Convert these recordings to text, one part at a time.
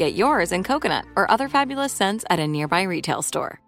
Get yours in coconut or other fabulous scents at a nearby retail store.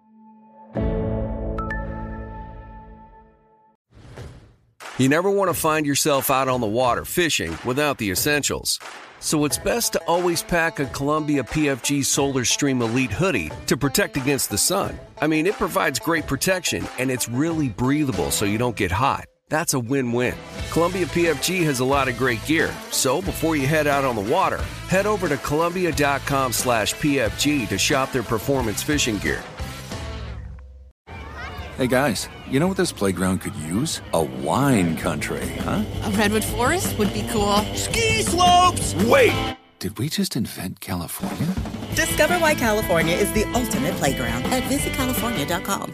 You never want to find yourself out on the water fishing without the essentials. So it's best to always pack a Columbia PFG Solar Stream Elite hoodie to protect against the sun. I mean, it provides great protection and it's really breathable so you don't get hot. That's a win-win. Columbia PFG has a lot of great gear, so before you head out on the water, head over to Columbia.com slash PFG to shop their performance fishing gear. Hey guys, you know what this playground could use? A wine country, huh? A redwood forest would be cool. Ski slopes! Wait! Did we just invent California? Discover why California is the ultimate playground at visitcalifornia.com.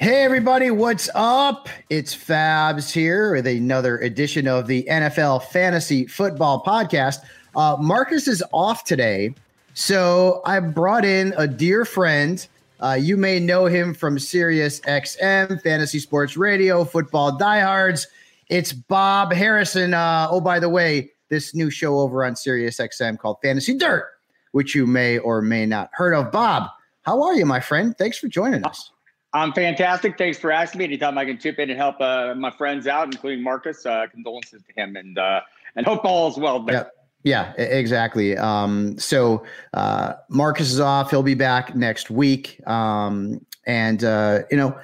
Hey, everybody, what's up? It's Fabs here with another edition of the NFL Fantasy Football Podcast. Uh, Marcus is off today, so I brought in a dear friend. Uh, you may know him from Sirius XM, Fantasy Sports Radio, Football Diehards. It's Bob Harrison. Uh, oh, by the way, this new show over on Sirius XM called Fantasy Dirt, which you may or may not heard of. Bob, how are you, my friend? Thanks for joining us. I'm fantastic. Thanks for asking me. Anytime I can chip in and help uh, my friends out, including Marcus, uh, condolences to him and uh, and hope all is well. Yeah, yeah, exactly. Um, so uh, Marcus is off. He'll be back next week. Um, and uh, you know,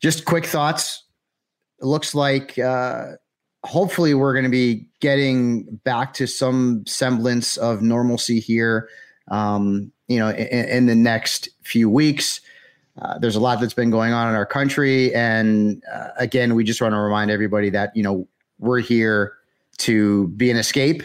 just quick thoughts. It looks like uh, hopefully we're going to be getting back to some semblance of normalcy here. Um, you know, in, in the next few weeks. Uh, there's a lot that's been going on in our country, and uh, again, we just want to remind everybody that you know we're here to be an escape,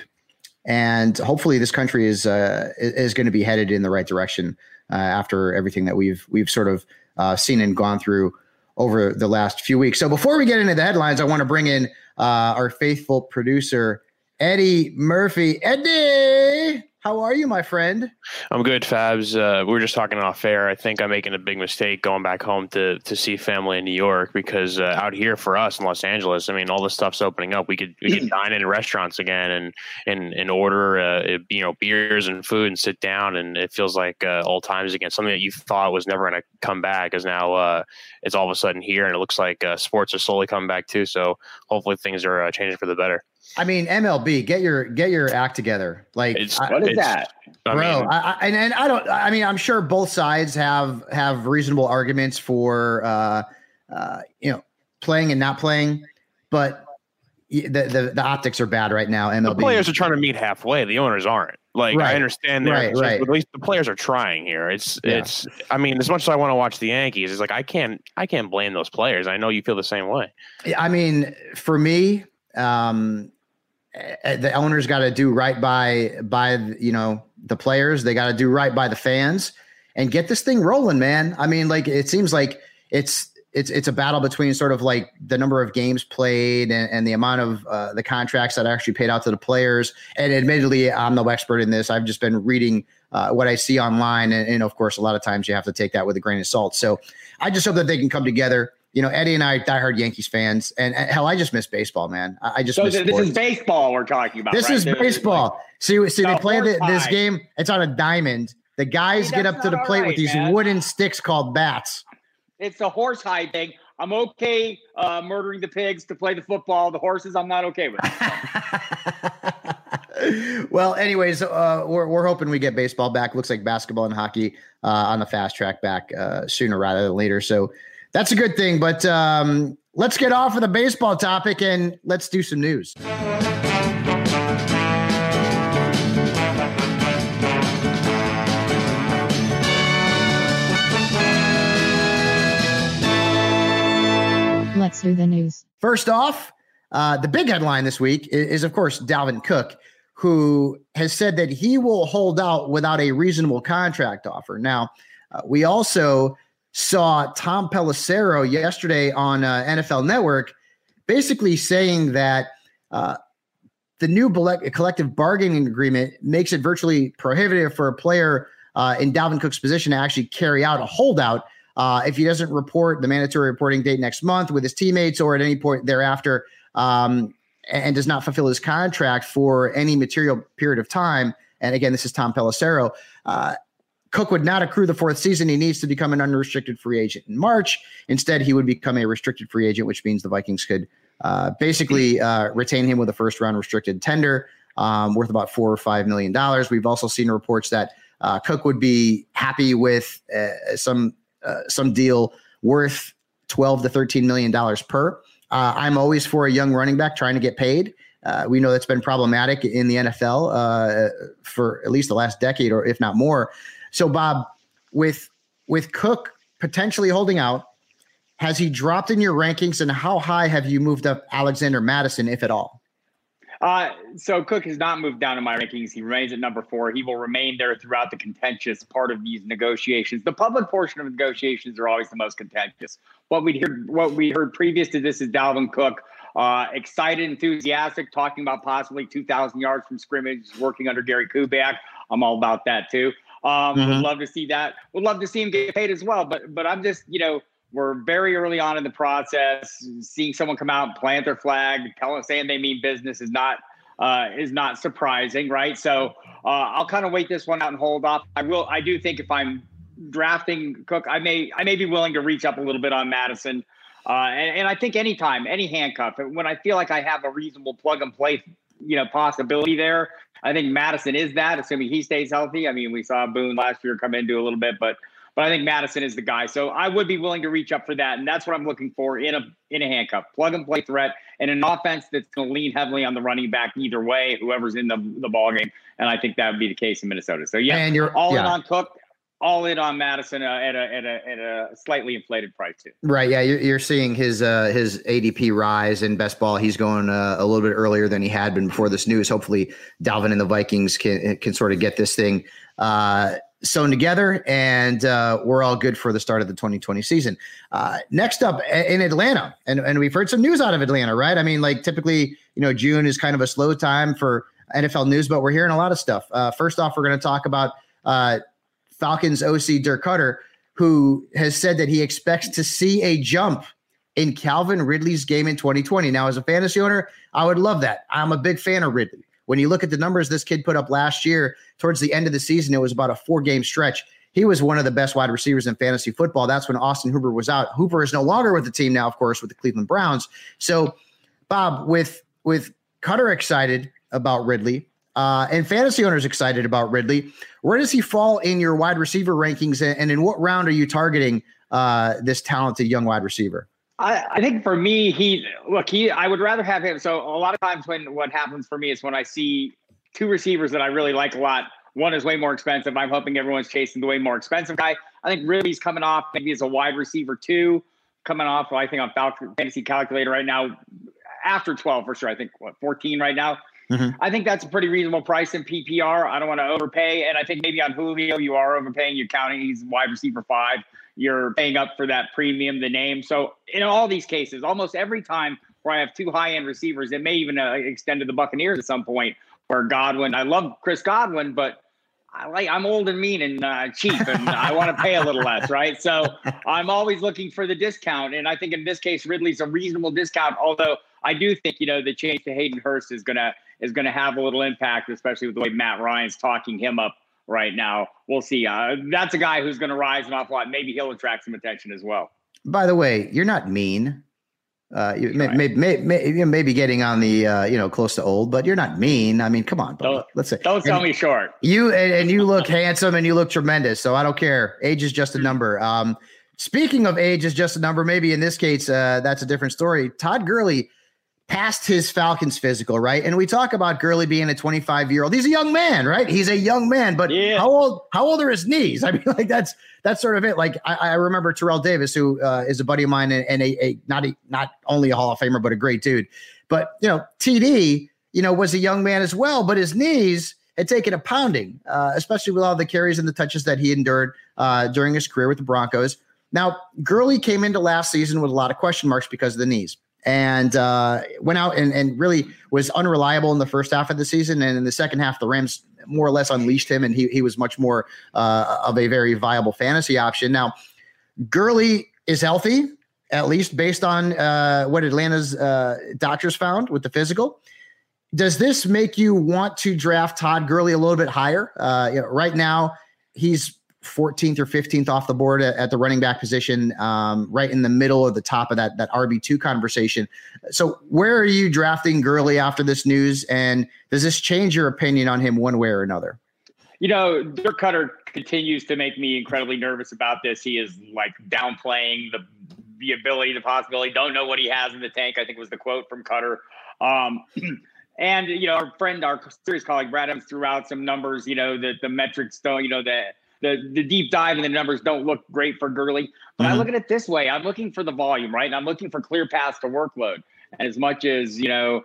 and hopefully, this country is uh, is going to be headed in the right direction uh, after everything that we've we've sort of uh, seen and gone through over the last few weeks. So, before we get into the headlines, I want to bring in uh, our faithful producer Eddie Murphy. Eddie. How are you, my friend? I'm good, Fabs. Uh, we were just talking off air. I think I'm making a big mistake going back home to to see family in New York because uh, out here for us in Los Angeles, I mean, all this stuff's opening up. We could we could dine in restaurants again and and and order uh, you know beers and food and sit down, and it feels like uh, old times again. Something that you thought was never going to come back is now uh, it's all of a sudden here, and it looks like uh, sports are slowly coming back too. So hopefully things are changing for the better. I mean, MLB, get your get your act together. Like, it's, I, what is that, I bro? Mean, I, and and I don't. I mean, I'm sure both sides have have reasonable arguments for uh, uh, you know playing and not playing, but the, the the optics are bad right now. MLB the players are trying to meet halfway. The owners aren't. Like right. I understand that, right, right. at least the players are trying here. It's yeah. it's. I mean, as much as I want to watch the Yankees, it's like I can't I can't blame those players. I know you feel the same way. I mean, for me, um, the owners got to do right by by you know the players. They got to do right by the fans and get this thing rolling, man. I mean, like it seems like it's it's it's a battle between sort of like the number of games played and, and the amount of uh, the contracts that are actually paid out to the players. And admittedly, I'm no expert in this. I've just been reading uh, what I see online, and, and, of course, a lot of times you have to take that with a grain of salt. So I just hope that they can come together. You know, Eddie and I diehard Yankees fans, and, and hell, I just miss baseball, man. I, I just so miss. This sports. is baseball we're talking about. This right? is baseball. Like, see, see, they play the, this game. It's on a diamond. The guys hey, get up to the plate right, with these man. wooden sticks called bats. It's a horse hide thing. I'm okay uh, murdering the pigs to play the football. The horses, I'm not okay with. well, anyways, uh, we're, we're hoping we get baseball back. Looks like basketball and hockey uh, on the fast track back uh, sooner rather than later. So that's a good thing. But um, let's get off of the baseball topic and let's do some news. Let's do the news. First off, uh, the big headline this week is, is, of course, Dalvin Cook, who has said that he will hold out without a reasonable contract offer. Now, uh, we also saw Tom Pelissero yesterday on uh, NFL Network basically saying that uh, the new collective bargaining agreement makes it virtually prohibitive for a player uh, in Dalvin Cook's position to actually carry out a holdout uh, if he doesn't report the mandatory reporting date next month with his teammates or at any point thereafter, um, and does not fulfill his contract for any material period of time, and again, this is Tom Pelissero, uh, Cook would not accrue the fourth season. He needs to become an unrestricted free agent in March. Instead, he would become a restricted free agent, which means the Vikings could uh, basically uh, retain him with a first round restricted tender um, worth about four or five million dollars. We've also seen reports that uh, Cook would be happy with uh, some uh, some deal worth 12 to 13 million dollars per. Uh, I'm always for a young running back trying to get paid. Uh, we know that's been problematic in the NFL uh, for at least the last decade, or if not more. So, Bob, with with Cook potentially holding out, has he dropped in your rankings, and how high have you moved up Alexander Mattison, if at all? Uh, so Cook has not moved down in my rankings. He remains at number four. He will remain there throughout the contentious part of these negotiations. The public portion of negotiations are always the most contentious. What we heard, what we heard previous to this is Dalvin Cook, uh, excited, enthusiastic, talking about possibly 2,000 yards from scrimmage, working under Gary Kubiak. I'm all about that too. Um, mm-hmm. Would love to see that. Would love to see him get paid as well. But but I'm just you know we're very early on in the process. Seeing someone come out and plant their flag, telling saying they mean business is not uh, is not surprising, right? So uh, I'll kind of wait this one out and hold off. I will. I do think if I'm drafting Cook, I may I may be willing to reach up a little bit on Mattison. Uh, and, and I think anytime, any handcuff, when I feel like I have a reasonable plug and play, you know, possibility there, I think Mattison is that, assuming he stays healthy. I mean, we saw Boone last year come into a little bit, but but I think Mattison is the guy. So I would be willing to reach up for that, and that's what I'm looking for in a in a handcuff, plug and play threat, and an offense that's going to lean heavily on the running back either way, whoever's in the the ball game. And I think that would be the case in Minnesota. So yeah, and you're all yeah. in on Cook, all in on Mattison uh, at, a, at a at a slightly inflated price too. Right. Yeah, you're, you're seeing his uh, his ADP rise in best ball. He's going uh, a little bit earlier than he had been before this news. Hopefully, Dalvin and the Vikings can can sort of get this thing uh, sewn together, and uh, we're all good for the start of the 2020 season. Uh, next up in Atlanta, and and we've heard some news out of Atlanta, right? I mean, like typically, you know, June is kind of a slow time for NFL news, but we're hearing a lot of stuff. First off, we're going to talk about. Falcons OC Dirk Koetter, who has said that he expects to see a jump in Calvin Ridley's game in 2020. Now, as a fantasy owner, I would love that. I'm a big fan of Ridley. When you look at the numbers this kid put up last year, towards the end of the season, it was about a four game stretch. He was one of the best wide receivers in fantasy football. That's when Austin Hooper was out. Hooper is no longer with the team now, of course, with the Cleveland Browns. So, Bob, with with Koetter excited about Ridley, uh, and fantasy owners excited about Ridley. Where does he fall in your wide receiver rankings, and in what round are you targeting uh, this talented young wide receiver? I, I, think for me, he look he. I would rather have him. So a lot of times when what happens for me is when I see two receivers that I really like a lot. One is way more expensive. I'm hoping everyone's chasing the way more expensive guy. I think Ridley's coming off maybe as a wide receiver too, coming off. I think on Falcon Fantasy Calculator right now after 12 for sure. I think what 14 right now. Mm-hmm. I think that's a pretty reasonable price in PPR. I don't want to overpay. And I think maybe on Julio, you are overpaying. You're counting he's wide receiver five. you're paying up for that premium, the name. So in all these cases, almost every time where I have two high end receivers, it may even uh, extend to the Buccaneers at some point. Where Godwin, I love Chris Godwin, but I like I'm old and mean and uh, cheap, and I want to pay a little less, right? So I'm always looking for the discount, and I think in this case, Ridley's a reasonable discount. Although I do think you know the change to Hayden Hurst is gonna is gonna have a little impact, especially with the way Matt Ryan's talking him up right now. We'll see. Uh, that's a guy who's going to rise an awful lot. Maybe he'll attract some attention as well. By the way, you're not mean. Uh, you may, may, may, may, maybe getting on the uh, you know close to old, but you're not mean. I mean, come on, buddy. Don't, let's say. Don't sell me short. You and, and you look handsome and you look tremendous. So I don't care. Age is just a number. Um, speaking of age is just a number. Maybe in this case, uh, that's a different story. Todd Gurley passed his Falcons physical, right? And we talk about Gurley being a 25 year old. He's a young man, right? He's a young man, but yeah. how old? How old are his knees? I mean, like that's that's sort of it. Like I, I remember Terrell Davis, who uh, is a buddy of mine and, and a, a, not a not only a Hall of Famer but a great dude. But you know, TD, you know, was a young man as well, but his knees had taken a pounding, uh, especially with all the carries and the touches that he endured uh, during his career with the Broncos. Now, Gurley came into last season with a lot of question marks because of the knees and uh, went out and, and really was unreliable in the first half of the season. And in the second half, the Rams more or less unleashed him, and he, he was much more uh, of a very viable fantasy option. Now, Gurley is healthy, at least based on uh, what Atlanta's uh, doctors found with the physical. Does this make you want to draft Todd Gurley a little bit higher? Uh, you know, right now, he's 14th or 15th off the board at, at the running back position, um, right in the middle of the top of that that RB two conversation. So, where are you drafting Gurley after this news, and does this change your opinion on him one way or another? You know, Dirk Koetter continues to make me incredibly nervous about this. He is like downplaying the the ability, the possibility. Don't know what he has in the tank. I think was the quote from Koetter. Um, and you know, our friend, our Sirius colleague Brad threw out some numbers. You know, that the metrics don't. You know that the the deep dive and the numbers don't look great for Gurley. But mm-hmm. I look at it this way: I'm looking for the volume, right? And I'm looking for clear paths to workload. As much as you know,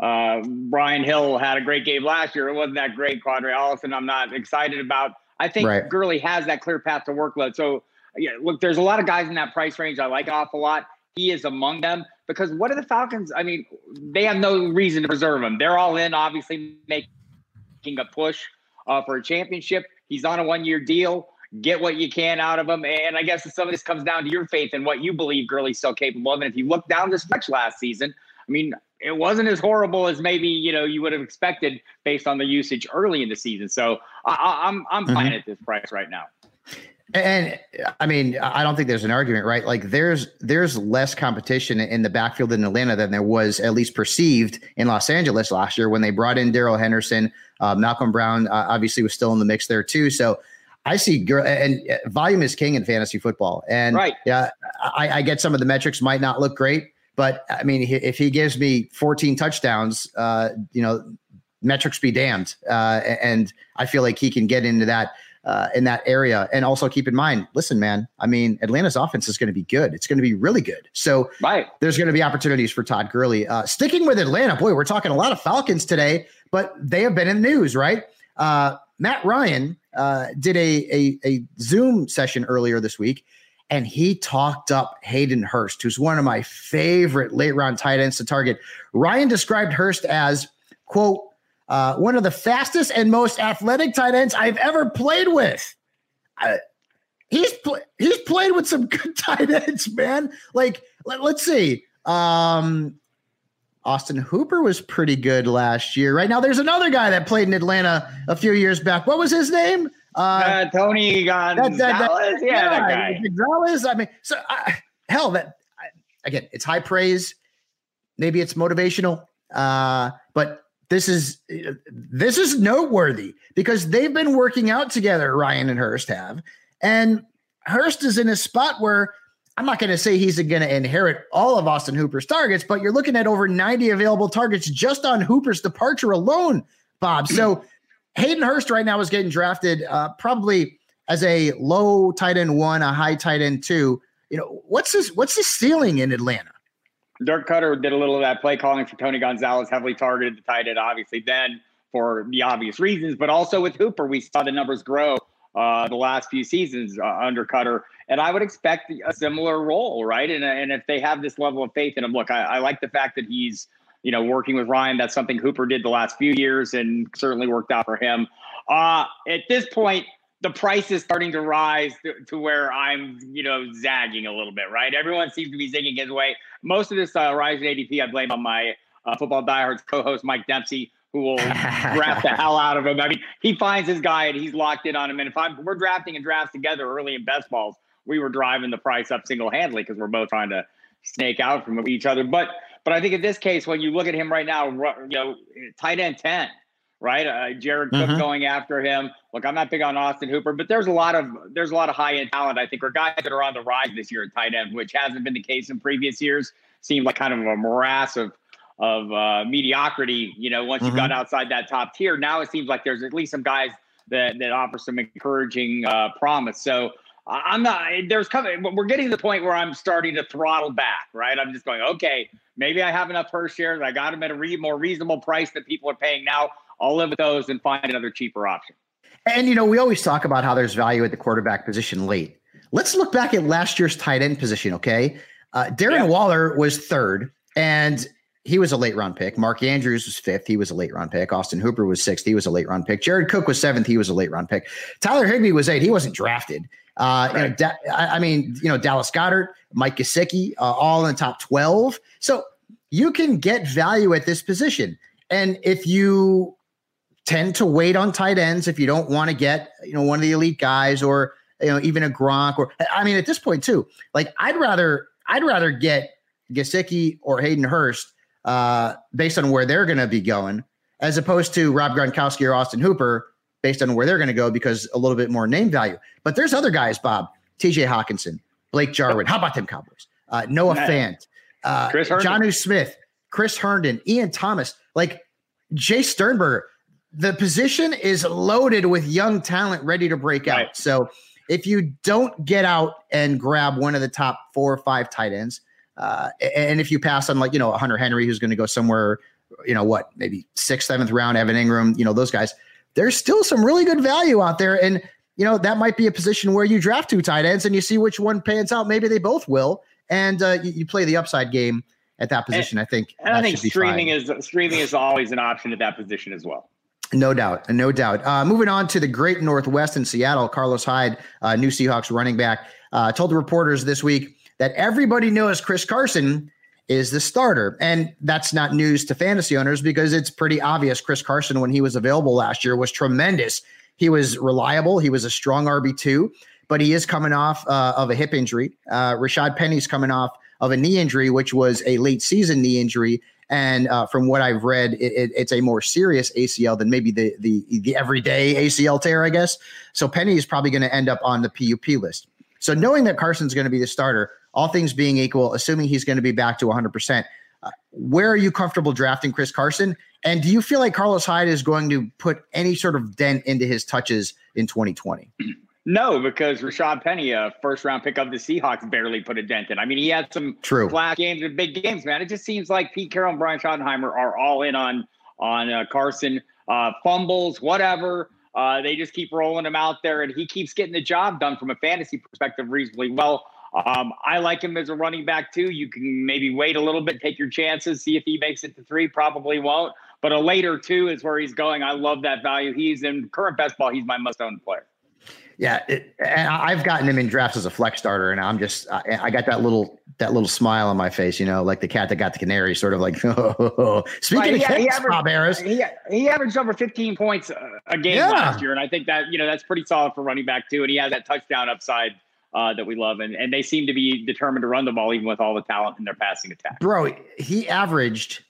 uh, Brian Hill had a great game last year. It wasn't that great. Qadree Ollison, I'm not excited about. I think right. Gurley has that clear path to workload. So yeah, look, there's a lot of guys in that price range I like an awful lot. He is among them because what are the Falcons? I mean, they have no reason to preserve him. They're all in, obviously making a push uh, for a championship. He's on a one year deal. Get what you can out of him. And I guess some of this comes down to your faith and what you believe Gurley's still capable of. And if you look down the stretch last season, I mean, it wasn't as horrible as maybe you know you would have expected based on the usage early in the season. So I, am I'm, I'm mm-hmm. fine at this price right now. And I mean, I don't think there's an argument, right? Like there's there's less competition in the backfield in Atlanta than there was at least perceived in Los Angeles last year when they brought in Darrell Henderson. Uh, Malcolm Brown uh, obviously was still in the mix there too. So I see and volume is king in fantasy football. And right. yeah, I, I get some of the metrics might not look great, but I mean, if he gives me 14 touchdowns, uh, you know, metrics be damned. Uh, and I feel like he can get into that uh, in that area. And also keep in mind, listen, man, I mean, Atlanta's offense is going to be good. It's going to be really good. So right. there's going to be opportunities for Todd Gurley. Uh, sticking with Atlanta, boy, we're talking a lot of Falcons today, but they have been in the news, right? Uh, Matt Ryan uh, did a, a, a Zoom session earlier this week, and he talked up Hayden Hurst, who's one of my favorite late round tight ends to target. Ryan described Hurst as, quote, uh, one of the fastest and most athletic tight ends I've ever played with. He's pl- he's played with some good tight ends, man. Like let, us see. Um, Austin Hooper was pretty good last year. Right now, there's another guy that played in Atlanta a few years back. What was his name? Uh, uh, Tony Gonzalez. That, that, that, yeah, that guy. Gonzalez. I mean, so uh, hell, that again, it's high praise. Maybe it's motivational, uh, but this is this is noteworthy because they've been working out together. Ryan and Hurst have, and Hurst is in a spot where I'm not going to say he's going to inherit all of Austin Hooper's targets, but you're looking at over 90 available targets just on Hooper's departure alone, Bob. So Hayden Hurst right now is getting drafted uh, probably as a low tight end one, a high tight end two. You know what's this? what's his ceiling in Atlanta? Dirk Koetter did a little of that play calling for Tony Gonzalez, heavily targeted the tight end, obviously, then for the obvious reasons, but also with Hooper, we saw the numbers grow uh, the last few seasons uh, under Koetter. And I would expect a similar role, right? And and if they have this level of faith in him, look, I, I like the fact that he's you know working with Ryan. That's something Hooper did the last few years, and certainly worked out for him. Uh, at this point, the price is starting to rise to, to, where I'm, you know, zagging a little bit, right? Everyone seems to be zigging his way. Most of this uh, rise in ADP, I blame on my uh, football diehards co-host Mike Dempsey, who will draft the hell out of him. I mean, he finds his guy and he's locked in on him. And if I'm we're drafting and drafts together early in best balls, we were driving the price up single handedly because we're both trying to snake out from each other. But but I think in this case, when you look at him right now, you know, tight end ten right? Uh, Jared Cook mm-hmm. going after him. Look, I'm not big on Austin Hooper, but there's a lot of there's a lot of high end talent. I think or guys that are on the rise this year at tight end, which hasn't been the case in previous years. Seemed like kind of a morass of of uh, mediocrity. You know, once mm-hmm. you got outside that top tier, now it seems like there's at least some guys that that offer some encouraging uh, promise. So. I'm not. There's coming. We're getting to the point where I'm starting to throttle back. Right. I'm just going. Okay. Maybe I have enough per shares. I got them at a re- more reasonable price that people are paying now. I'll live with those and find another cheaper option. And you know, we always talk about how there's value at the quarterback position late. Let's look back at last year's tight end position. Okay, uh, Darren yeah. Waller was third, and he was a late round pick. Mark Andrews was fifth. He was a late round pick. Austin Hooper was sixth. He was a late round pick. Jared Cook was seventh. He was a late round pick. Tyler Higbee was eight. He wasn't drafted. Uh, right. you know, da- I mean, you know, Dallas Goedert, Mike Gesicki, uh, all in the top 12. So you can get value at this position. And if you tend to wait on tight ends if you don't want to get, you know, one of the elite guys or, you know, even a Gronk or I mean, at this point too, like I'd rather I'd rather get Gesicki or Hayden Hurst uh, based on where they're going to be going, as opposed to Rob Gronkowski or Austin Hooper based on where they're going to go because a little bit more name value. But there's other guys, Bob, T.J. Hockenson, Blake Jarwin. How about them Cowboys? Uh, Noah Fant, uh, Jonnu Smith, Chris Herndon, Ian Thomas, like Jace Sternberger the position is loaded with young talent ready to break right. out. So if you don't get out and grab one of the top four or five tight ends, uh, and if you pass on like you know Hunter Henry, who's going to go somewhere, you know what, maybe sixth, seventh round, Evan Engram, you know those guys, there's still some really good value out there, and you know that might be a position where you draft two tight ends and you see which one pans out. Maybe they both will, and uh, you, you play the upside game at that position. And, I think. And I think streaming is streaming is always an option at that position as well. No doubt, no doubt. Uh, moving on to the Great Northwest in Seattle, Carlos Hyde, uh, new Seahawks running back, uh, told the reporters this week that everybody knows Chris Carson is the starter, and that's not news to fantasy owners because it's pretty obvious. Chris Carson, when he was available last year, was tremendous. He was reliable. He was a strong RB two, but he is coming off uh, of a hip injury. Uh, Rashad Penny's coming off of a knee injury, which was a late season knee injury and uh, from what I've read, it, it, it's a more serious ACL than maybe the the the everyday ACL tear, I guess. So Penny is probably going to end up on the PUP list. So knowing that Carson's going to be the starter, all things being equal, assuming he's going to be back to 100 uh, percent, where are you comfortable drafting Chris Carson? And do you feel like Carlos Hyde is going to put any sort of dent into his touches in 2020? No, because Rashad Penny, a first round pick of the Seahawks, barely put a dent in. I mean, he had some true flat games and big games, man. It just seems like Pete Carroll and Brian Schottenheimer are all in on on uh, Carson uh, fumbles, whatever. Uh, they just keep rolling him out there, and he keeps getting the job done from a fantasy perspective reasonably well. Um, I like him as a running back too. You can maybe wait a little bit, take your chances, see if he makes it to three. Probably won't, but a later two is where he's going. I love that value. He's in current best ball. He's my must-own player. Yeah, it, and I've gotten him in drafts as a flex starter, and I'm just I, I, got that little that little smile on my face, you know, like the cat that got the canary, sort of like. Oh. Speaking right, of he, cats, he Bob Harris, he, he averaged over 15 points a game yeah. last year, and I think that you know that's pretty solid for running back too, and he has that touchdown upside. Uh, that we love, and, and they seem to be determined to run the ball even with all the talent in their passing attack. Bro, he averaged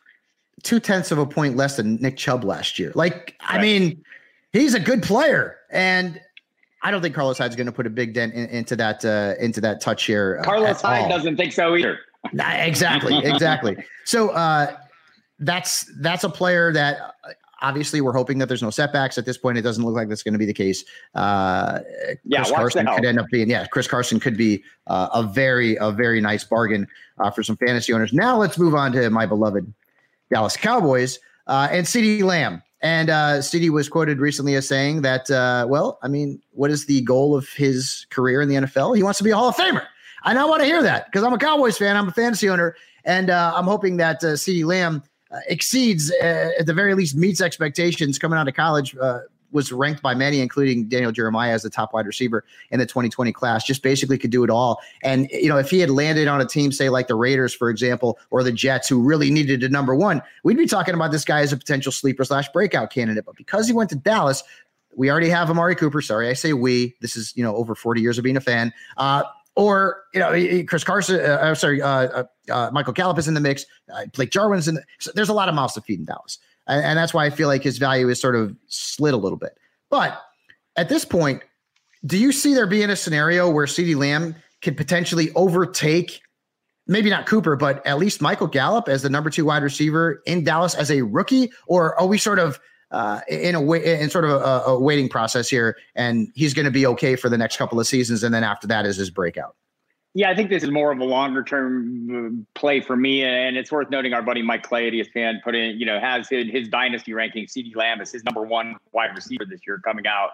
two tenths of a point less than Nick Chubb last year. Like, right. I mean, he's a good player, and I don't think Carlos Hyde's going to put a big dent in, into that uh, into that touch here. Uh, Carlos Hyde all. doesn't think so either. Nah, exactly, exactly. so uh, that's that's a player that uh, obviously we're hoping that there's no setbacks at this point. It doesn't look like that's going to be the case. Uh, yeah, Chris Carson could end up being yeah. Chris Carson could be uh, a very a very nice bargain uh, for some fantasy owners. Now let's move on to my beloved Dallas Cowboys uh, and CeeDee Lamb. And uh, CeeDee was quoted recently as saying that, uh, well, I mean, what is the goal of his career in the NFL? He wants to be a Hall of Famer. And I want to hear that because I'm a Cowboys fan. I'm a fantasy owner. And uh, I'm hoping that uh, CeeDee Lamb uh, exceeds, uh, at the very least, meets expectations coming out of college. Uh, was ranked by many, including Daniel Jeremiah, as the top wide receiver in the 2020 class. Just basically could do it all. And you know, if he had landed on a team, say like the Raiders, for example, or the Jets, who really needed a number one, we'd be talking about this guy as a potential sleeper slash breakout candidate. But because he went to Dallas, we already have Amari Cooper. Sorry, I say we. This is you know over 40 years of being a fan. Uh, or you know, Chris Carson. Uh, I'm sorry, uh, uh, uh, Michael Gallup is in the mix. Uh, Blake Jarwin's in. The, so there's a lot of mouths to feed in Dallas, and, and that's why I feel like his value is sort of slid a little bit. But at this point, do you see there being a scenario where CeeDee Lamb could potentially overtake? Maybe not Cooper, but at least Michael Gallup as the number two wide receiver in Dallas as a rookie, or are we sort of uh, in a way in sort of a, a waiting process here, and he's going to be okay for the next couple of seasons, and then after that is his breakout. Yeah, I think this is more of a longer term uh, play for me, and it's worth noting our buddy Mike Clay, ESPN, put in, you know, has his, his dynasty ranking. CeeDee Lamb is his number one wide receiver this year coming out,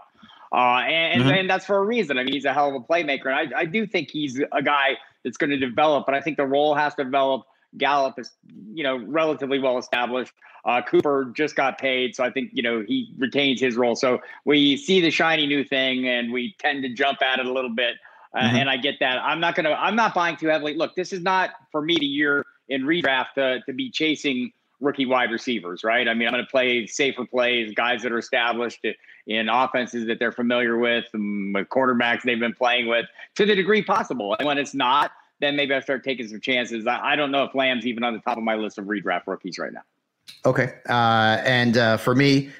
uh, and, mm-hmm. and that's for a reason. I mean, he's a hell of a playmaker, and I, I do think he's a guy that's going to develop, but I think the role has to develop. Gallup is, you know, relatively well established. Uh, Cooper just got paid, so I think you know he retains his role. So we see the shiny new thing, and we tend to jump at it a little bit. Uh, mm-hmm. And I get that. I'm not gonna. I'm not buying too heavily. Look, this is not for me the year in redraft to to be chasing rookie wide receivers, right? I mean, I'm going to play safer plays, guys that are established in offenses that they're familiar with, with quarterbacks they've been playing with to the degree possible. And when it's not, then maybe I start taking some chances. I, I don't know if Lamb's even on the top of my list of redraft rookies right now. Okay. Uh, and uh, for me,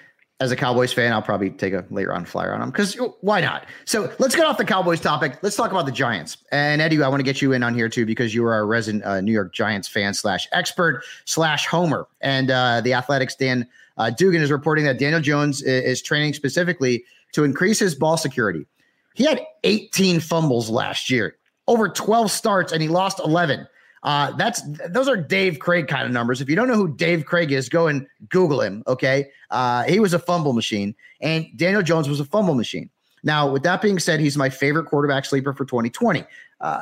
as a Cowboys fan, I'll probably take a later on flyer on them because why not? So let's get off the Cowboys topic. Let's talk about the Giants. And Eddie, I want to get you in on here too because you are a resident uh, New York Giants fan slash expert slash homer. And uh, the Athletics Dan uh, Duggan is reporting that Daniel Jones is, is training specifically to increase his ball security. He had 18 fumbles last year, over 12 starts, and he lost 11. Uh, that's those are Dave Krieg kind of numbers. If you don't know who Dave Krieg is, go and Google him. Okay, uh, he was a fumble machine, and Daniel Jones was a fumble machine. Now, with that being said, he's my favorite quarterback sleeper for 2020. Uh,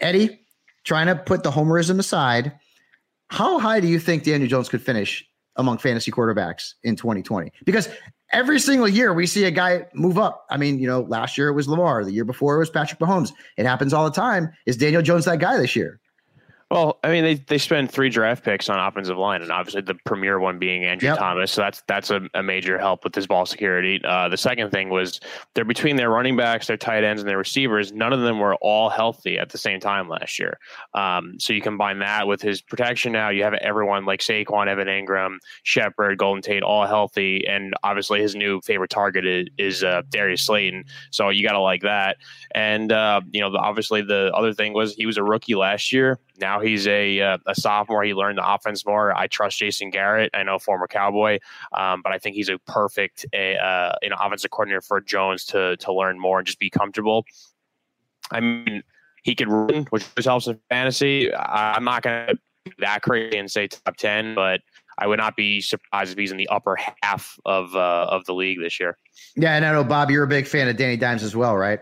Eddie, trying to put the homerism aside, how high do you think Daniel Jones could finish among fantasy quarterbacks in 2020? Because every single year we see a guy move up. I mean, you know, last year it was Lamar, the year before it was Patrick Mahomes. It happens all the time. Is Daniel Jones that guy this year? Well, I mean, they, they spend three draft picks on offensive line, and obviously the premier one being Andrew yep. Thomas. So that's that's a, a, major help with his ball security. Uh, the second thing was they're between their running backs, their tight ends, and their receivers. None of them were all healthy at the same time last year. Um, so you combine that with his protection. Now you have everyone like Saquon, Evan Engram, Shepard, Golden Tate, all healthy, and obviously his new favorite target is, is uh, Darius Slayton. So you got to like that. And uh, you know, the, obviously the other thing was he was a rookie last year now he's a uh, a sophomore. He learned the offense more. I trust Jason Garrett. I know former Cowboy, um, but I think he's a perfect a, uh, know offensive coordinator for Jones to to learn more and just be comfortable. I mean, he could run, which helps in fantasy. I'm not going to that crazy and say top ten, but I would not be surprised if he's in the upper half of uh, of the league this year. Yeah, and I know Bob, you're a big fan of Danny Dimes as well, right?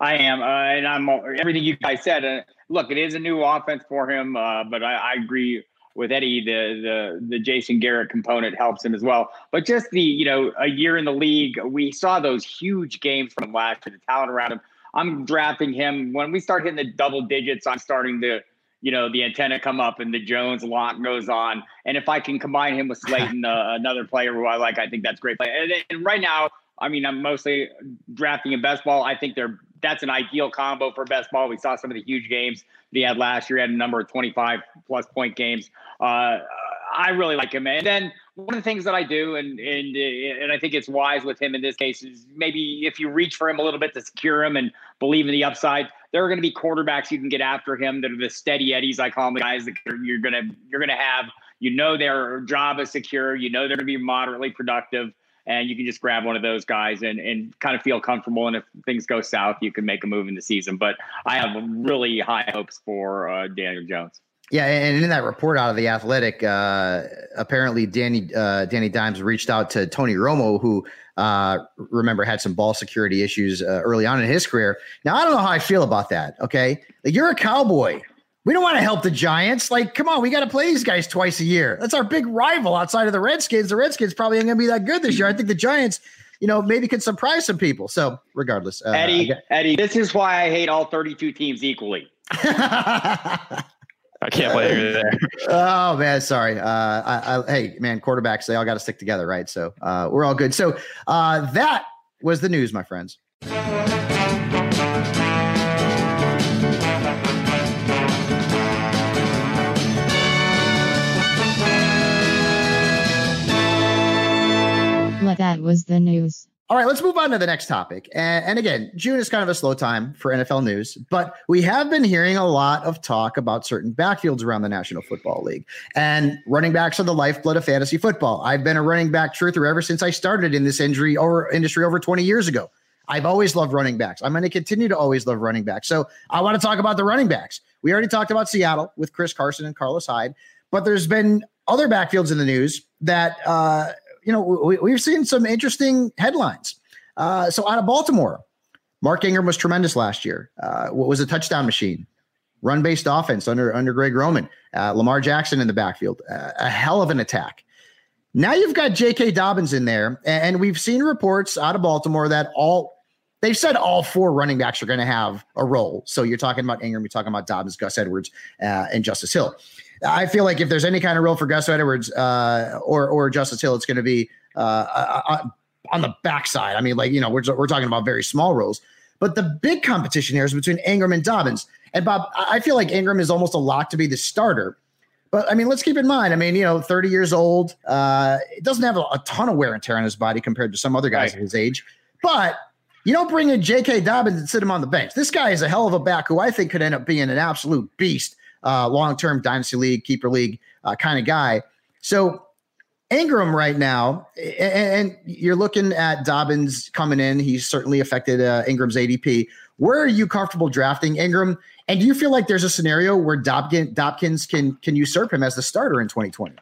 I am, uh, and I'm everything you guys said. Uh, look, it is a new offense for him, uh, but I, I, agree with Eddie. The the the Jason Garrett component helps him as well. But just the you know a year in the league, we saw those huge games from last year. The talent around him. I'm drafting him when we start hitting the double digits. I'm starting to you know the antenna come up and the Jones lock goes on. And if I can combine him with Slayton, uh, another player who I like, I think that's great play. And, and right now. I mean, I'm mostly drafting in best ball. I think they're that's an ideal combo for best ball. We saw some of the huge games that he had last year. He had a number of 25 plus point games. Uh, I really like him. And then one of the things that I do, and and and I think it's wise with him in this case, is maybe if you reach for him a little bit to secure him and believe in the upside, there are going to be quarterbacks you can get after him that are the steady eddies. I call them the guys that you're gonna you're gonna have. You know their job is secure. You know they're going to be moderately productive and you can just grab one of those guys and, and kind of feel comfortable. And if things go south, you can make a move in the season. But I have really high hopes for uh, Daniel Jones. Yeah, and in that report out of the Athletic, uh, apparently Danny uh, Danny Dimes reached out to Tony Romo, who uh, remember had some ball security issues uh, early on in his career. Now I don't know how I feel about that. Okay, like you're a cowboy. We don't want to help the Giants. Like, come on, we got to play these guys twice a year. That's our big rival outside of the Redskins. The Redskins probably ain't going to be that good this year. I think the Giants, you know, maybe could surprise some people. So, regardless, uh, Eddie, Eddie, this is why I hate all 32 teams equally. I can't play you're there. oh man, sorry. Uh, I, I, hey man, quarterbacks they all got to stick together, right? So uh, we're all good. So uh, that was the news, my friends. That was the news. All right, let's move on to the next topic. And, and, again, June is kind of a slow time for NFL news, but we have been hearing a lot of talk about certain backfields around the National Football League. And running backs are the lifeblood of fantasy football. I've been a running back truther ever since I started in this injury or industry over 20 years ago. I've always loved running backs. I'm going to continue to always love running backs. So I want to talk about the running backs. We already talked about Seattle with Chris Carson and Carlos Hyde, but there's been other backfields in the news that uh, you know, we, have seen some interesting headlines. Uh, so out of Baltimore, Mark Ingram was tremendous last year. Uh, what was a touchdown machine, run based offense under under Greg Roman. Uh, Lamar Jackson in the backfield, uh, a hell of an attack. Now you've got J.K. Dobbins in there, and we've seen reports out of Baltimore that all they've said all four running backs are going to have a role. So you're talking about Ingram, you're talking about Dobbins, Gus Edwards, uh, and Justice Hill. I feel like if there's any kind of role for Gus Edwards uh, or or Justice Hill, it's going to be uh, uh, uh, on the backside. I mean, like you know, we're we're talking about very small roles, but the big competition here is between Ingram and Dobbins. And Bob, I feel like Ingram is almost a lock to be the starter. But I mean, let's keep in mind. I mean, you know, 30 years old, uh, it doesn't have a, a, ton of wear and tear on his body compared to some other guys right. of his age. But you don't bring in J.K. Dobbins and sit him on the bench. This guy is a hell of a back who I think could end up being an absolute beast uh, long term dynasty league, keeper league uh, kind of guy. So Ingram right now, and, and, you're looking at Dobbins coming in. He's certainly affected uh, Ingram's ADP. Where are you comfortable drafting Ingram? And do you feel like there's a scenario where Dobkin, Dobkins can can usurp him as the starter in 2020?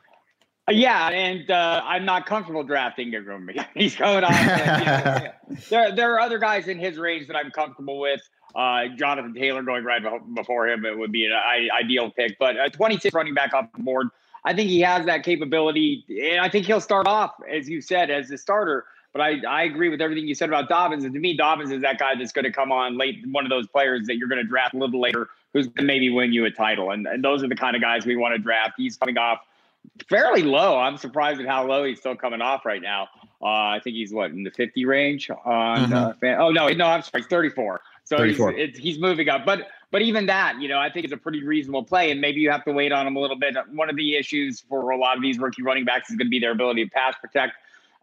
Uh, yeah, and uh, I'm not comfortable drafting Ingram. He's going on. yeah. There, there are other guys in his range that I'm comfortable with. Uh, Jonathan Taylor going right before him, it would be an ideal pick. But a 26 running back off the board, I think he has that capability, and I think he'll start off, as you said, as the starter. But I, I agree with everything you said about Dobbins. And to me, Dobbins is that guy that's going to come on late, one of those players that you're going to draft a little later, who's going to maybe win you a title. And, and those are the kind of guys we want to draft. He's coming off fairly low. I'm surprised at how low he's still coming off right now. Uh, I think he's what in the 50 range on. Mm-hmm. Uh, fan- oh no, no, I'm sorry, 34. So he's, he's moving up, but but even that, you know, I think it's a pretty reasonable play, and maybe you have to wait on him a little bit. One of the issues for a lot of these rookie running backs is going to be their ability to pass protect.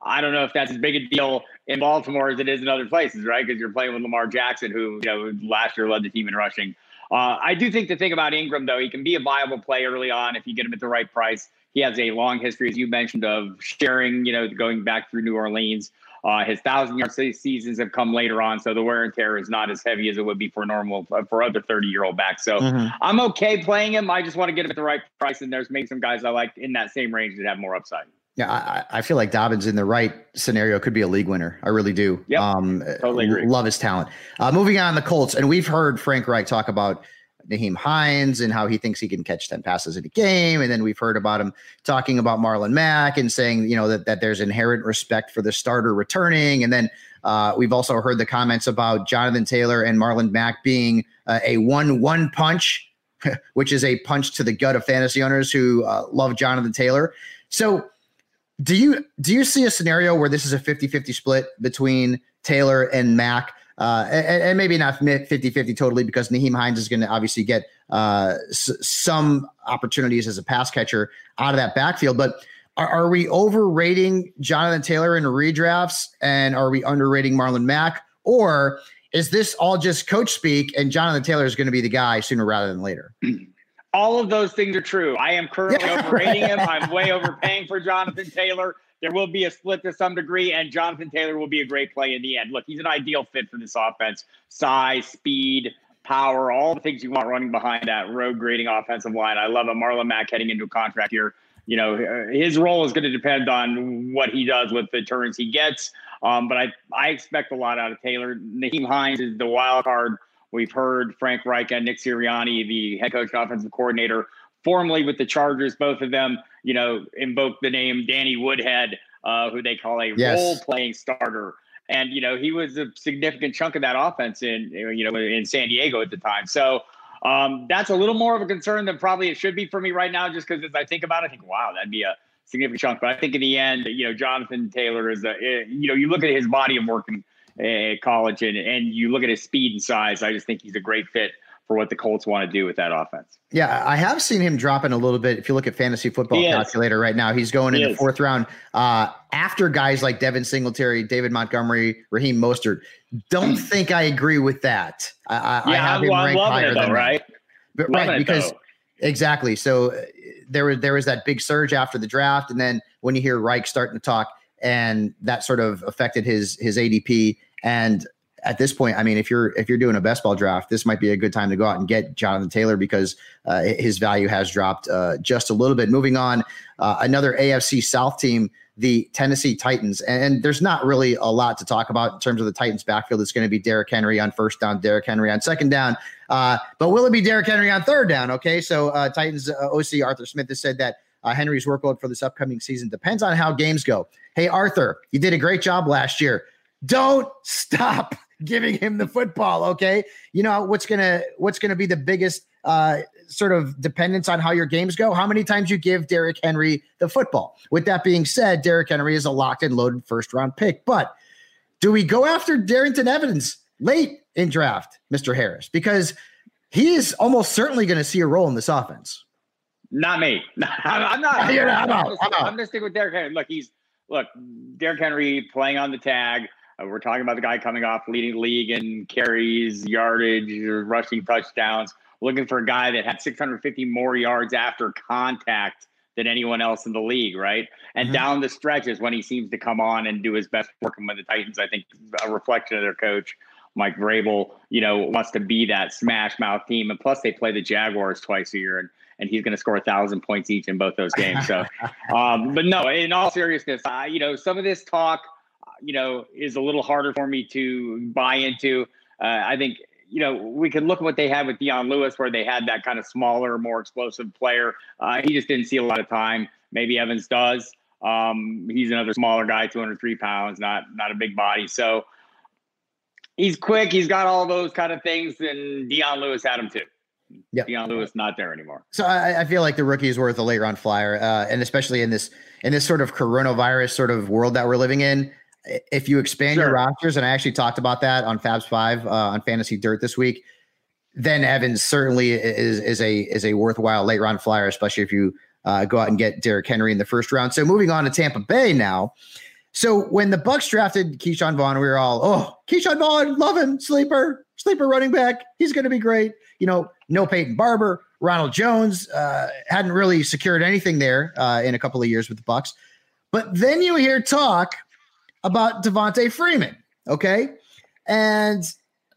I don't know if that's as big a deal in Baltimore as it is in other places, right? Because you're playing with Lamar Jackson, who you know last year led the team in rushing. Uh, I do think the thing about Ingram, though, he can be a viable play early on if you get him at the right price. He has a long history, as you mentioned, of sharing, you know, going back through New Orleans. Uh, his thousand yard seasons have come later on, so the wear and tear is not as heavy as it would be for normal uh, for other thirty year old backs. So mm-hmm. I'm okay playing him. I just want to get him at the right price, and there's maybe some guys I like in that same range that have more upside. Yeah, I, I, feel like Dobbins in the right scenario could be a league winner. I really do. Yeah, um, totally agree. Love his talent. Uh, moving on, the Colts, and we've heard Frank Reich talk about Nyheim Hines and how he thinks he can catch 10 passes in a game. And then we've heard about him talking about Marlon Mack and saying, you know, that, that there's inherent respect for the starter returning. And then uh, we've also heard the comments about Jonathan Taylor and Marlon Mack being uh, a one one punch, which is a punch to the gut of fantasy owners who uh, love Jonathan Taylor. So do you do you see a scenario where this is a 50-50 split between Taylor and Mack? Uh, and, and, maybe not 50 50 totally because Nyheim Hines is going to obviously get uh, s- some opportunities as a pass catcher out of that backfield. But are, are, we overrating Jonathan Taylor in redrafts and are we underrating Marlon Mack? Or is this all just coach speak and Jonathan Taylor is going to be the guy sooner rather than later? All of those things are true. I am currently overrating him. I'm way overpaying for Jonathan Taylor. There will be a split to some degree, and Jonathan Taylor will be a great play in the end. Look, he's an ideal fit for this offense. Size, speed, power, all the things you want running behind that road grading offensive line. I love a Marlon Mack heading into a contract here. You know, his role is going to depend on what he does with the turns he gets. Um, but I, I expect a lot out of Taylor. Nyheim Hines is the wild card. We've heard Frank Reich and Nick Sirianni, the head coach and offensive coordinator, formerly with the Chargers, both of them, you know, invoke the name Danny Woodhead, uh, who they call a yes. role playing starter. And, you know, he was a significant chunk of that offense in, you know, in San Diego at the time. So um, that's a little more of a concern than probably it should be for me right now, just because as I think about it, I think, wow, that'd be a significant chunk. But I think in the end, you know, Jonathan Taylor is a, eh, you know, you look at his body of work in, in college and, and you look at his speed and size, I just think he's a great fit for what the Colts want to do with that offense. Yeah, I have seen him dropping a little bit. If you look at fantasy football calculator right now, he's going he in is. the fourth round uh, after guys like Devin Singletary, David Montgomery, Raheem Mostert. Don't think I agree with that. I, I, yeah, I have him well, ranked higher it, though, than right. But, right, because exactly. So uh, there was there was that big surge after the draft, and then when you hear Reich starting to talk, and that sort of affected his his ADP. And at this point, I mean, if you're if you're doing a best ball draft, this might be a good time to go out and get Jonathan Taylor because uh, his value has dropped uh, just a little bit. Moving on, uh, another AFC South team, the Tennessee Titans, and there's not really a lot to talk about in terms of the Titans' backfield. It's going to be Derrick Henry on first down, Derrick Henry on second down, uh, but will it be Derrick Henry on third down? Okay, so uh, Titans uh, OC Arthur Smith has said that. Henry's workload for this upcoming season depends on how games go. Hey, Arthur, you did a great job last year. Don't stop giving him the football. Okay, you know what's gonna what's gonna be the biggest uh, sort of dependence on how your games go. How many times you give Derrick Henry the football? With that being said, Derrick Henry is a locked and loaded first round pick. But do we go after Darrynton Evans late in draft, Mister Harris? Because he is almost certainly going to see a role in this offense. Not me. I'm not. I'm, not, I'm, I'm, I'm, I'm going to stick with Derrick Henry. Look, he's look Derrick Henry playing on the tag uh, we're talking about the guy coming off leading the league in carries, yardage, rushing touchdowns. Looking for a guy that had 650 more yards after contact than anyone else in the league, right? And mm-hmm. down the stretches when he seems to come on and do his best working with the Titans, I think a reflection of their coach, Mike Vrabel, you know, wants to be that smash mouth team. And plus, they play the Jaguars twice a year, and and he's going to score a thousand points each in both those games. So, um, but no, in all seriousness, I, you know, some of this talk you know, is a little harder for me to buy into. Uh, I think you know, we can look at what they had with Dion Lewis, where they had that kind of smaller, more explosive player. Uh, he just didn't see a lot of time. Maybe Evans does. Um, he's another smaller guy, 203 pounds, not not a big body. So he's quick. He's got all those kind of things, and Dion Lewis had him too. Yeah, Dion Lewis not there anymore. So I, I, feel like the rookie is worth a late round flyer, uh, and especially in this in this sort of coronavirus sort of world that we're living in if you expand sure. your rosters, and I actually talked about that on Fabs Five uh, on Fantasy Dirt this week, then Evans certainly is is a is a worthwhile late round flyer, especially if you uh, go out and get Derrick Henry in the first round. So moving on to Tampa Bay now. So when the Bucs drafted Ke'Shawn Vaughn, we were all, oh, Ke'Shawn Vaughn, love him, sleeper, sleeper running back. He's going to be great. You know, no Peyton Barber, Ronald Jones uh, hadn't really secured anything there uh, in a couple of years with the Bucs. But then you hear talk about Devonta Freeman. Okay. And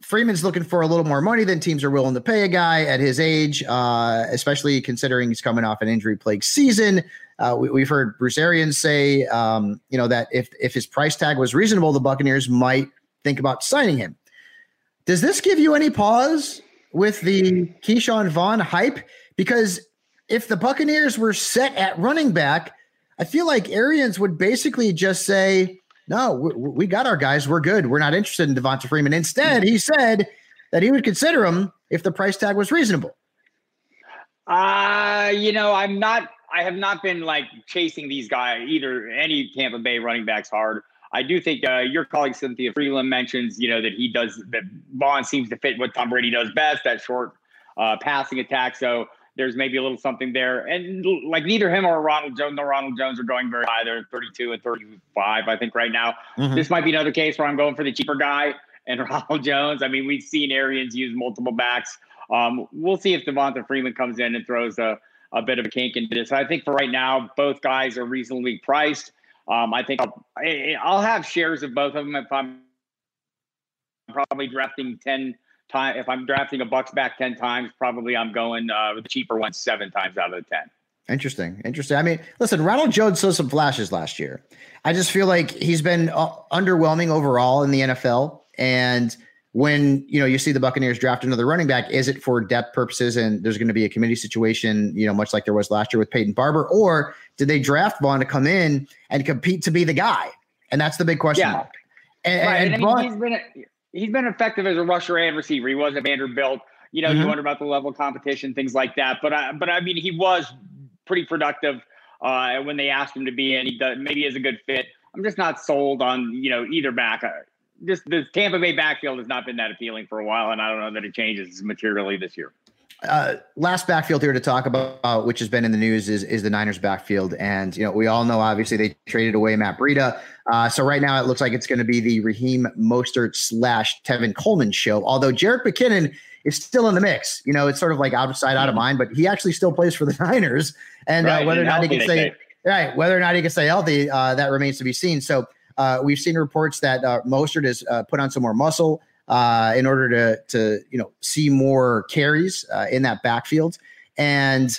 Freeman's looking for a little more money than teams are willing to pay a guy at his age, uh, especially considering he's coming off an injury plagued season. Uh, we, have heard Bruce Arians say, um, you know, that if if his price tag was reasonable, the Buccaneers might think about signing him. Does this give you any pause with the Ke'Shawn Vaughn hype? Because if the Buccaneers were set at running back, I feel like Arians would basically just say, no, we, we got our guys. We're good. We're not interested in Devonta Freeman. Instead, he said that he would consider him if the price tag was reasonable. Uh, you know, I'm not, I have not been like chasing these guys, either any Tampa Bay running backs hard. I do think uh, your colleague Cynthia Frelund mentions, you know, that he does that Vaughn seems to fit what Tom Brady does best, that short uh, passing attack. So there's maybe a little something there. And like neither him or Ronald Jones, no Ronald Jones are going very high. They're 32 and 35, I think, right now. Mm-hmm. This might be another case where I'm going for the cheaper guy and Ronald Jones. I mean, we've seen Arians use multiple backs. Um, we'll see if Devonta Freeman comes in and throws a, a bit of a kink into this. I think for right now, both guys are reasonably priced. Um, I think I'll, I'll have shares of both of them if I'm probably drafting 10 time, if I'm drafting a Bucs back ten times, probably I'm going uh, the cheaper one seven times out of the ten. Interesting. Interesting. I mean, listen, Ronald Jones saw some flashes last year. I just feel like he's been uh, underwhelming overall in the NFL. And when you know you see the Buccaneers draft another running back, is it for depth purposes and there's going to be a committee situation, you know, much like there was last year with Peyton Barber, or did they draft Vaughn to come in and compete to be the guy? And that's the big question yeah. mark. And, right. and, and Vaughn, he's been he's been effective as a rusher and receiver. He was at Vanderbilt. You know, mm-hmm. you wonder about the level of competition, things like that. But I, but I mean, he was pretty productive uh, when they asked him to be in. He does, maybe is a good fit. I'm just not sold on you know either back. Uh, just the Tampa Bay backfield has not been that appealing for a while, and I don't know that it changes materially this year. Uh, last backfield here to talk about, which has been in the news, is is the Niners backfield, and you know we all know obviously they traded away Matt Breida, uh, so right now it looks like it's going to be the Raheem Mostert slash Tevin Coleman show. Although Jerick McKinnon is still in the mix, you know it's sort of like out of sight, out of mind, but he actually still plays for the Niners, and uh, right, uh, whether or not he can stay right, whether or not he can stay healthy, uh, that remains to be seen. So uh, we've seen reports that uh, Mostert has uh, put on some more muscle uh, in order to to you know see more carries uh, in that backfield, and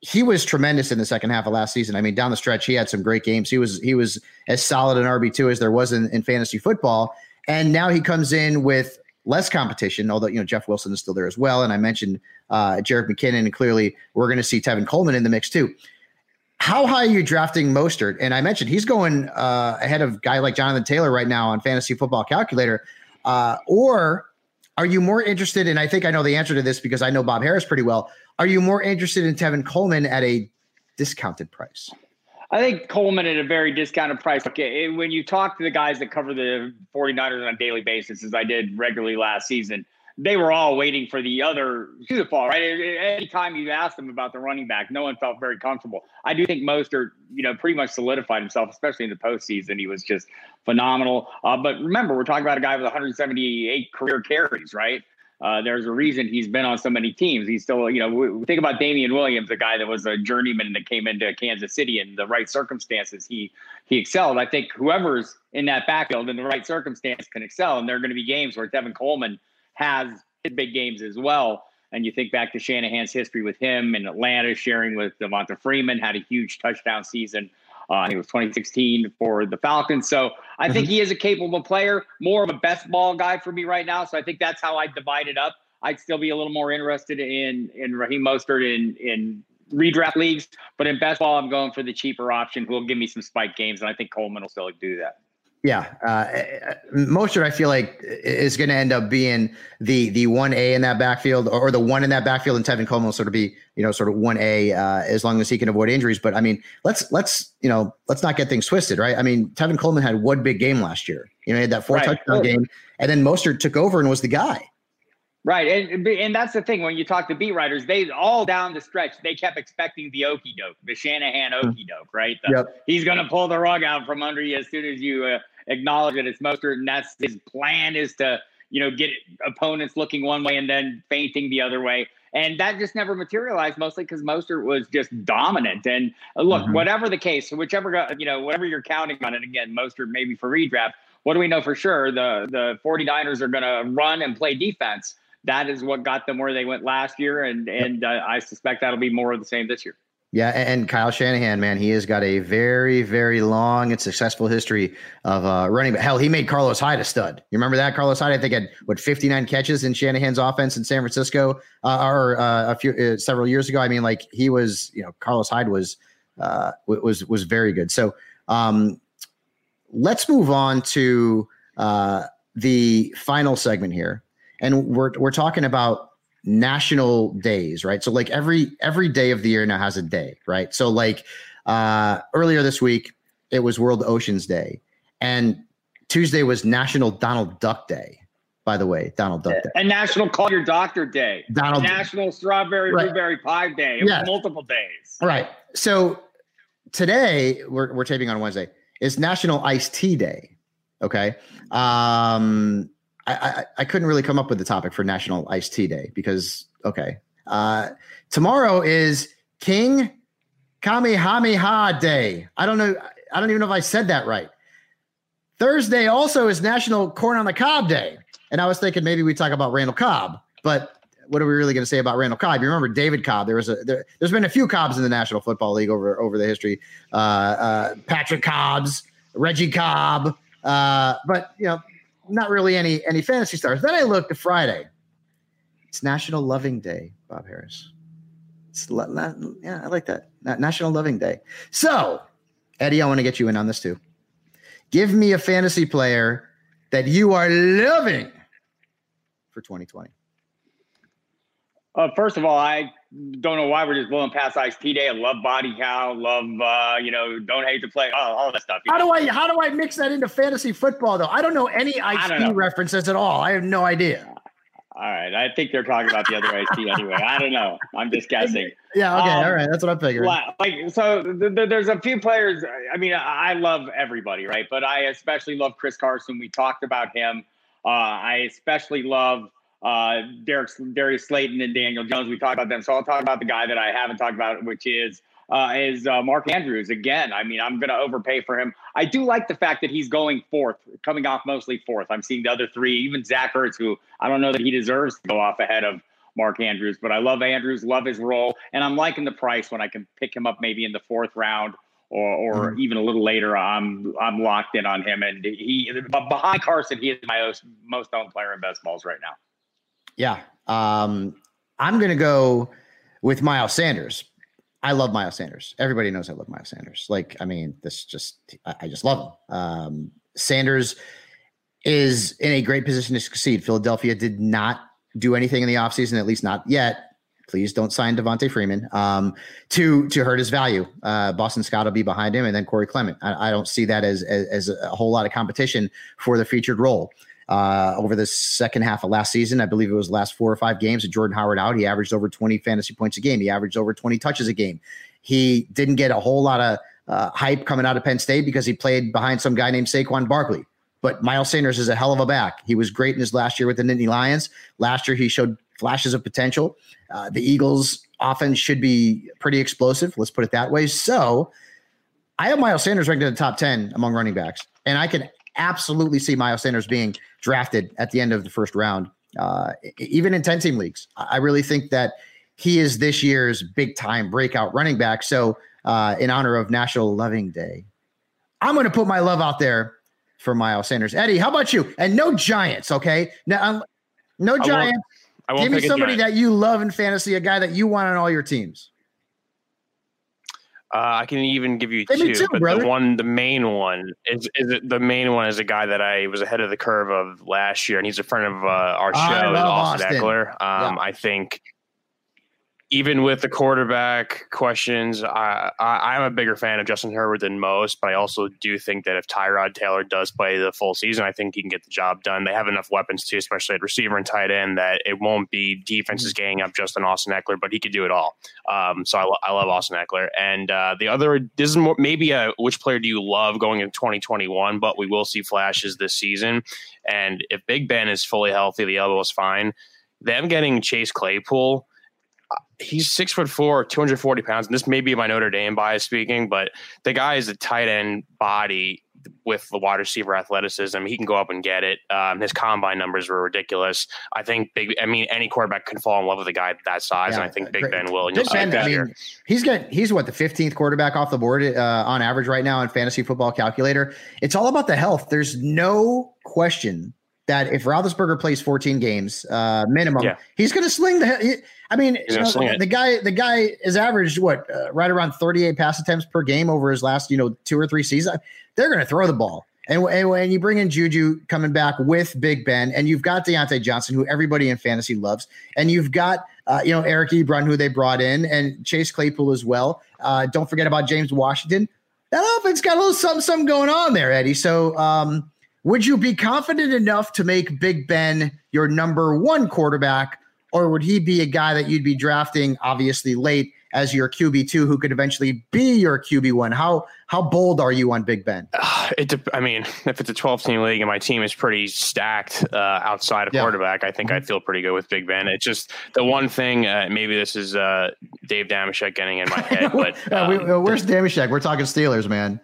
he was tremendous in the second half of last season. I mean, down the stretch, he had some great games. He was he was as solid an RB two as there was in, in fantasy football, and now he comes in with less competition. Although you know Jeff Wilson is still there as well, and I mentioned uh, Jerick McKinnon, and clearly we're going to see Tevin Coleman in the mix too how high are you drafting Mostert? And I mentioned he's going uh, ahead of guy like Jonathan Taylor right now on Fantasy Football Calculator. Uh, or are you more interested in? I think I know the answer to this because I know Bob Harris pretty well. Are you more interested in Tevin Coleman at a discounted price? I think Coleman at a very discounted price. Okay, when you talk to the guys that cover the 49ers on a daily basis, as I did regularly last season, they were all waiting for the other shoe to fall, right? Anytime you asked them about the running back, no one felt very comfortable. I do think Mostert, you know, pretty much solidified himself, especially in the postseason. He was just phenomenal. Uh, but remember, we're talking about a guy with 178 career carries, right? Uh, there's a reason he's been on so many teams. He's still, you know, think about Damien Williams, a guy that was a journeyman that came into Kansas City in the right circumstances. He he excelled. I think whoever's in that backfield in the right circumstance can excel. And there are going to be games where Tevin Coleman has big games as well. And you think back to Shanahan's history with him in Atlanta, sharing with Devonta Freeman, had a huge touchdown season. Uh, it was 2016 for the Falcons. So I mm-hmm. think he is a capable player, more of a best ball guy for me right now. So I think that's how I divide it up. I'd still be a little more interested in in Raheem Mostert in in redraft leagues, but in best ball, I'm going for the cheaper option who will give me some spike games, and I think Coleman will still do that. Yeah, uh, Mostert I feel like is going to end up being the the one A in that backfield, or the one in that backfield, and Tevin Coleman will sort of be you know sort of one A uh, as long as he can avoid injuries. But I mean, let's let's you know let's not get things twisted, right? I mean, Tevin Coleman had one big game last year. You know, he had that four right. touchdown game, and then Mostert took over and was the guy. Right, and and that's the thing when you talk to beat writers, they all down the stretch they kept expecting the okey doke, the Shanahan hmm. okey doke, right? The, yep. He's going to pull the rug out from under you as soon as you uh, acknowledge that it's Mostert, and that's his plan is to you know get opponents looking one way and then feinting the other way. And that just never materialized, mostly because Mostert was just dominant. And uh, look, mm-hmm. whatever the case, whichever you know, whatever you're counting on, it again, Mostert maybe for redraft. What do we know for sure? The the 49ers are going to run and play defense. That is what got them where they went last year, and and uh, I suspect that'll be more of the same this year. Yeah, and Kyle Shanahan, man, he has got a very, very long and successful history of uh, running. But hell, he made Carlos Hyde a stud. You remember that Carlos Hyde? I think had what 59 catches in Shanahan's offense in San Francisco, uh, or uh, a few uh, several years ago. I mean, like he was, you know, Carlos Hyde was uh, was was very good. So um, let's move on to uh, the final segment here, and we're we're talking about national days, right? So like every every day of the year now has a day, right? So like uh earlier this week it was World Oceans Day and Tuesday was National Donald Duck Day. By the way, Donald Duck Day. And National Call Your Doctor Day. Donald National Strawberry right. Blueberry Pie Day. It yeah. multiple days. Right. So today we're we're taping on Wednesday. Is National Iced Tea Day. Okay. Um I, I, couldn't really come up with the topic for National Iced Tea Day because okay. Uh, tomorrow is King Kamehameha Day. I don't know. I don't even know if I said that right. Thursday also is National Corn on the Cob Day. And I was thinking maybe we talk about Randall Cobb, but what are we really going to say about Randall Cobb? You remember David Cobb? There was a there, has been a few Cobbs in the National Football League over over the history. Uh, uh, Patrick Cobbs, Reggie Cobb, uh, but you know, not really any any fantasy stars. Then I looked at Friday. It's National Loving Day, Bob Harris. It's not, yeah, I like that. National Loving Day. So, Eddie, I want to get you in on this too. Give me a fantasy player that you are loving for 2020. Uh, first of all, I don't know why we're just blowing past Ice T Day. I love Body Count, love uh, you know, don't hate to play, all, all that stuff. How do I how do I mix that into fantasy football though? I don't know any Ice T references at all. I have no idea. All right, I think they're talking about the other Ice T anyway. I don't know. I'm just guessing. Yeah. Okay. Um, all right. That's what I'm figuring. Like so, th- th- there's a few players. I mean, I love everybody, right? But I especially love Chris Carson. We talked about him. Uh, I especially love uh, Derek, Darius Slayton and Daniel Jones. We talked about them, so I'll talk about the guy that I haven't talked about, which is uh, is uh, Mark Andrews. Again, I mean, I'm going to overpay for him. I do like the fact that he's going fourth, coming off mostly fourth. I'm seeing the other three, even Zach Ertz, who I don't know that he deserves to go off ahead of Mark Andrews, but I love Andrews, love his role, and I'm liking the price when I can pick him up maybe in the fourth round or, or mm-hmm. even a little later. I'm I'm locked in on him, and he behind Carson, he is my most, most owned player in best balls right now. Yeah. Um, I'm going to go with Miles Sanders. I love Miles Sanders. Everybody knows I love Miles Sanders. Like, I mean, this just, I just love him. Um, Sanders is in a great position to succeed. Philadelphia did not do anything in the offseason, at least not yet. Please don't sign Devonta Freeman um, to to hurt his value. Uh, Boston Scott will be behind him, and then Corey Clement. I, I don't see that as, as, as a whole lot of competition for the featured role uh, over the second half of last season. I believe it was last four or five games with Jordan Howard out. He averaged over 20 fantasy points a game. He averaged over 20 touches a game. He didn't get a whole lot of uh, hype coming out of Penn State because he played behind some guy named Saquon Barkley. But Miles Sanders is a hell of a back. He was great in his last year with the Nittany Lions. Last year, he showed flashes of potential. Uh, the Eagles' offense should be pretty explosive. Let's put it that way. So I have Miles Sanders ranked in the top 10 among running backs. And I can absolutely see Miles Sanders being drafted at the end of the first round, uh, even in 10 team leagues. I really think that he is this year's big time breakout running back. So, uh, in honor of National Loving Day, I'm going to put my love out there for Miles Sanders. Eddie, how about you? And no Giants, okay? Now, um, no Giants. I won't, I won't Give me somebody that you love in fantasy, a guy that you want on all your teams. Uh, I can even give you two, too, but brother. the one, the main one is is the main one is a guy that I was ahead of the curve of last year, and he's a friend of uh, our show, Austin, Austin Ekeler. Um, yeah. I think even with the quarterback questions, I, I, am a bigger fan of Justin Herbert than most, but I also do think that if Tyrod Taylor does play the full season, I think he can get the job done. They have enough weapons too, especially at receiver and tight end, that it won't be defenses mm-hmm. ganging up just on Austin Ekeler, but he could do it all. Um, so I, lo- I, love Austin Ekeler. And uh, the other, this is more, maybe a which player do you love going in 2021, but we will see flashes this season. And if Big Ben is fully healthy, the elbow is fine. Them getting Chase Claypool he's six foot four, 240 pounds. And this may be my Notre Dame bias speaking, but the guy is a tight end body with the wide receiver athleticism. He can go up and get it. Um, his combine numbers were ridiculous. I think big, I mean, any quarterback can fall in love with a guy that size. Yeah, and I think Big great. Ben will. And Big Ben, I mean, he's got, he's what the 15th quarterback off the board uh, on average right now in fantasy football calculator. It's all about the health. There's no question that if Roethlisberger plays 14 games uh, minimum, yeah. he's going to sling the. He, I mean, you know, the guy the guy is averaged what uh, right around 38 pass attempts per game over his last you know two or three seasons. They're going to throw the ball. And, and when you bring in Juju coming back with Big Ben, and you've got Diontae Johnson, who everybody in fantasy loves, and you've got uh, you know Eric Ebron, who they brought in, and Chase Claypool as well. Uh, don't forget about James Washington. That offense got a little something, something going on there, Eddie. So um, would you be confident enough to make Big Ben your number one quarterback, or would he be a guy that you'd be drafting obviously late as your QB two, who could eventually be your QB one? How how bold are you on Big Ben? Uh, it, I mean, if it's a twelve team league and my team is pretty stacked uh, outside of yeah. quarterback, I think. I'd feel pretty good with Big Ben. It's just the one thing. Uh, maybe this is uh, Dave Dameshek getting in my head, but um, we, where's Dameshek? We're talking Steelers, man.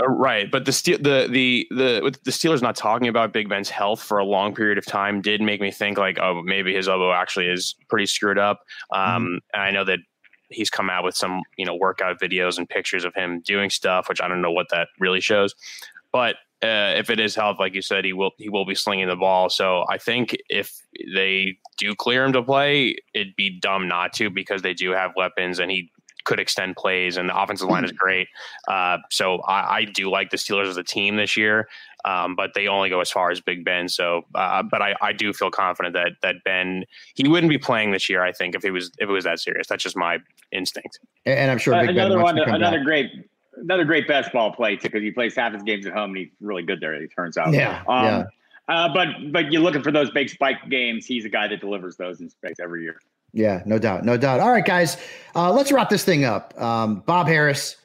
Uh, right, but the Steel, the the the the Steelers not talking about Big Ben's health for a long period of time did make me think like, oh, maybe his elbow actually is pretty screwed up. Um, mm-hmm. I know that he's come out with some you know workout videos and pictures of him doing stuff, which I don't know what that really shows. But uh, if it is health, like you said, he will he will be slinging the ball. So I think if they do clear him to play, it'd be dumb not to because they do have weapons and he could extend plays and the offensive line is great. Uh, so I, I, do like the Steelers as a team this year, um, but they only go as far as Big Ben. So, uh, but I, I do feel confident that that Ben he wouldn't be playing this year. I think if it was if it was that serious, that's just my instinct. And I'm sure uh, another one, another back. great another great best ball play too, because he plays half his games at home and he's really good there. It turns out. Yeah. Um, yeah. Uh, but but you're looking for those big spike games. He's a guy that delivers those in spikes every year. Yeah, no doubt, no doubt. All right, guys, uh, let's wrap this thing up. Um, Bob Harris,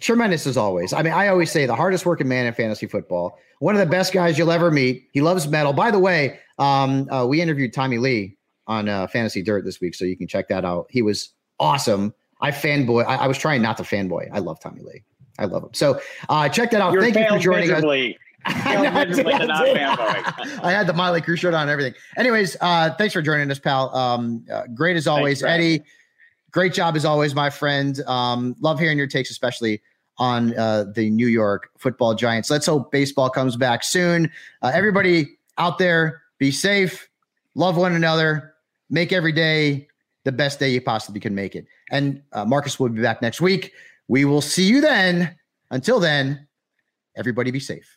tremendous as always. I mean, I always say the hardest working man in fantasy football. One of the best guys you'll ever meet. He loves metal. By the way, um, uh, we interviewed Tommy Lee on uh, Fantasy Dirt this week, so you can check that out. He was awesome. I fanboy. I, I was trying not to fanboy. I love Tommy Lee. I love him. So uh, check that out. You're Thank you for joining us. I, I had the Mötley Crüe shirt on and everything. Anyways, uh, thanks for joining us, pal. Um, uh, great as always, thanks, Eddie. Great job as always, my friend. Um, love hearing your takes, especially on uh, the New York Football Giants. Let's hope baseball comes back soon. Uh, everybody out there, be safe, love one another, make every day the best day you possibly can make it. And uh, Marcus will be back next week. We will see you then. Until then, everybody be safe.